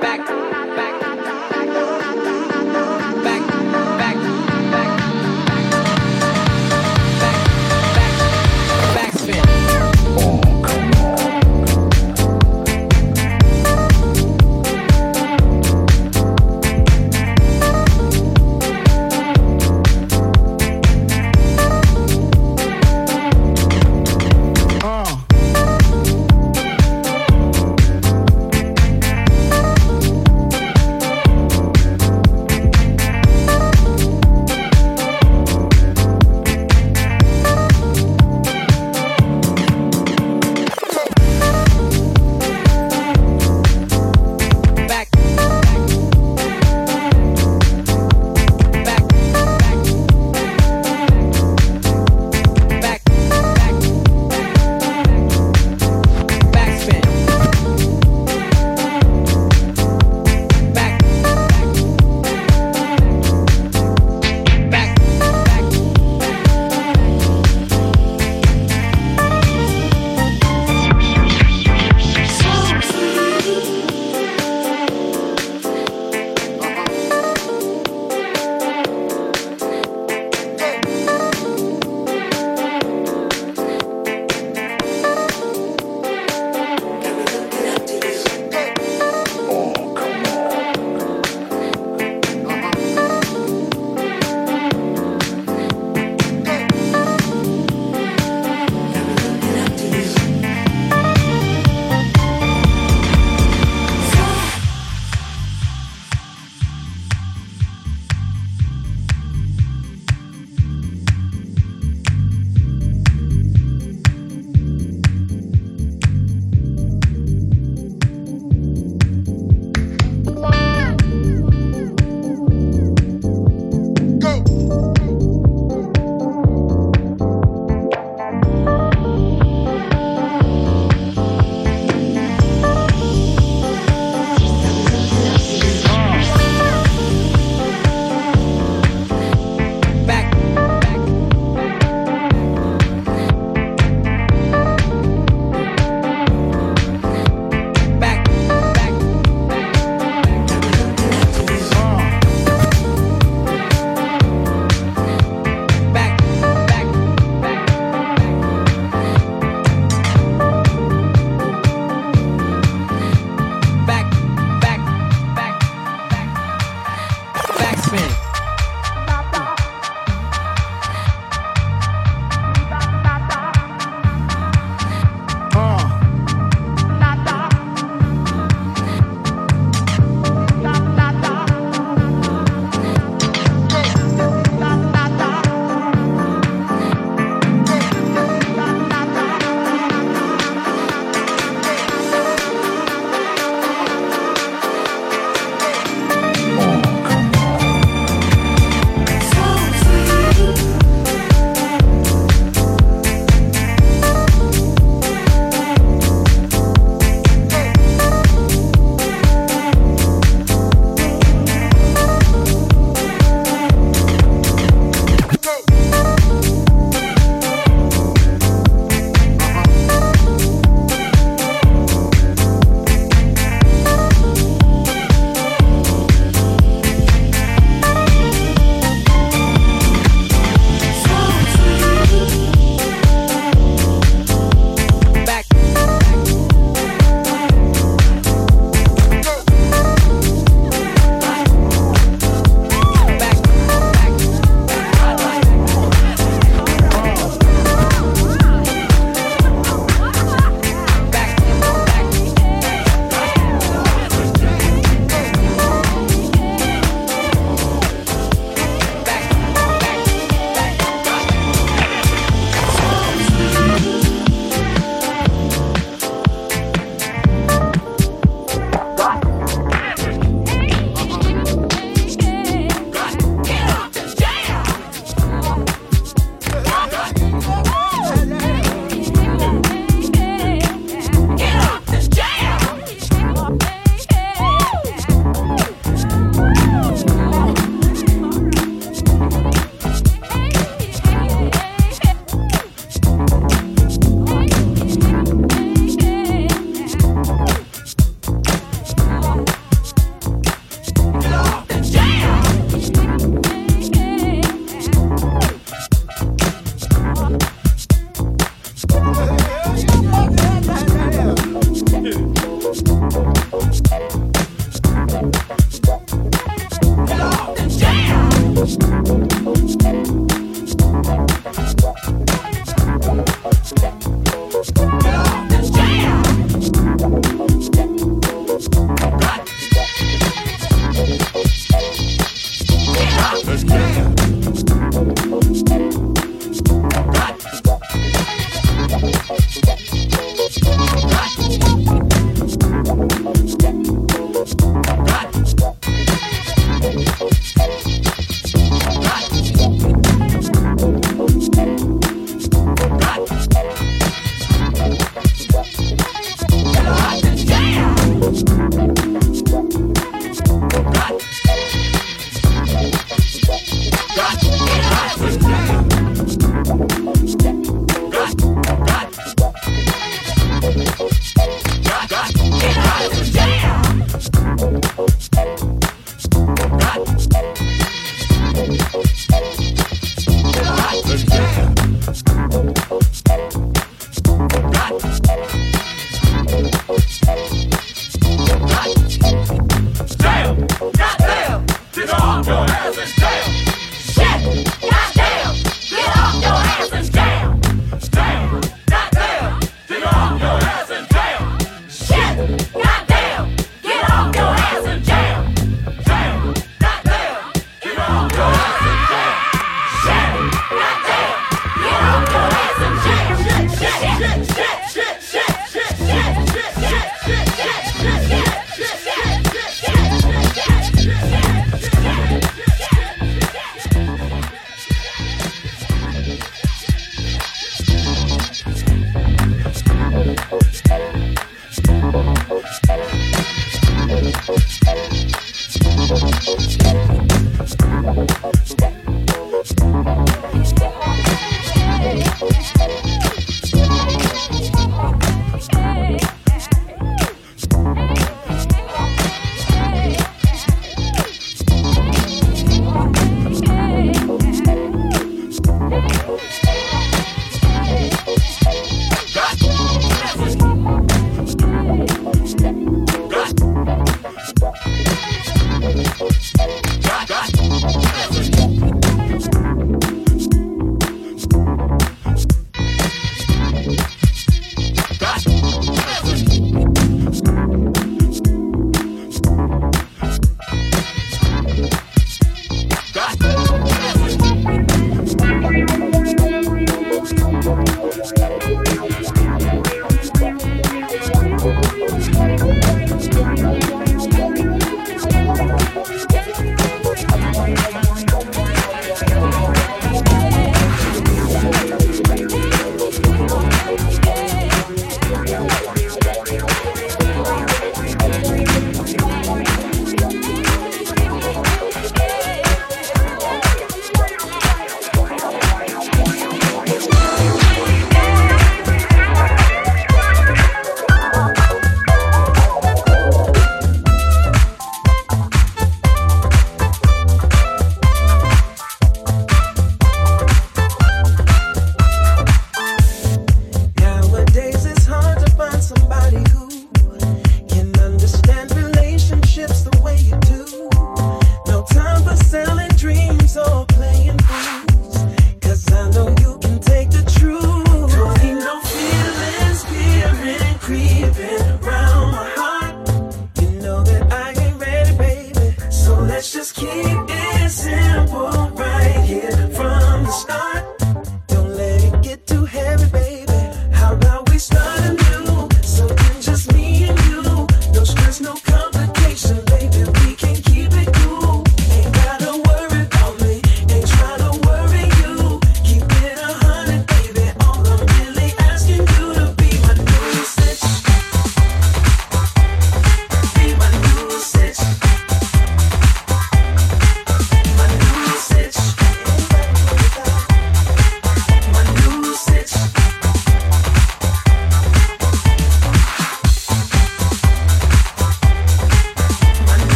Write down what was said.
back.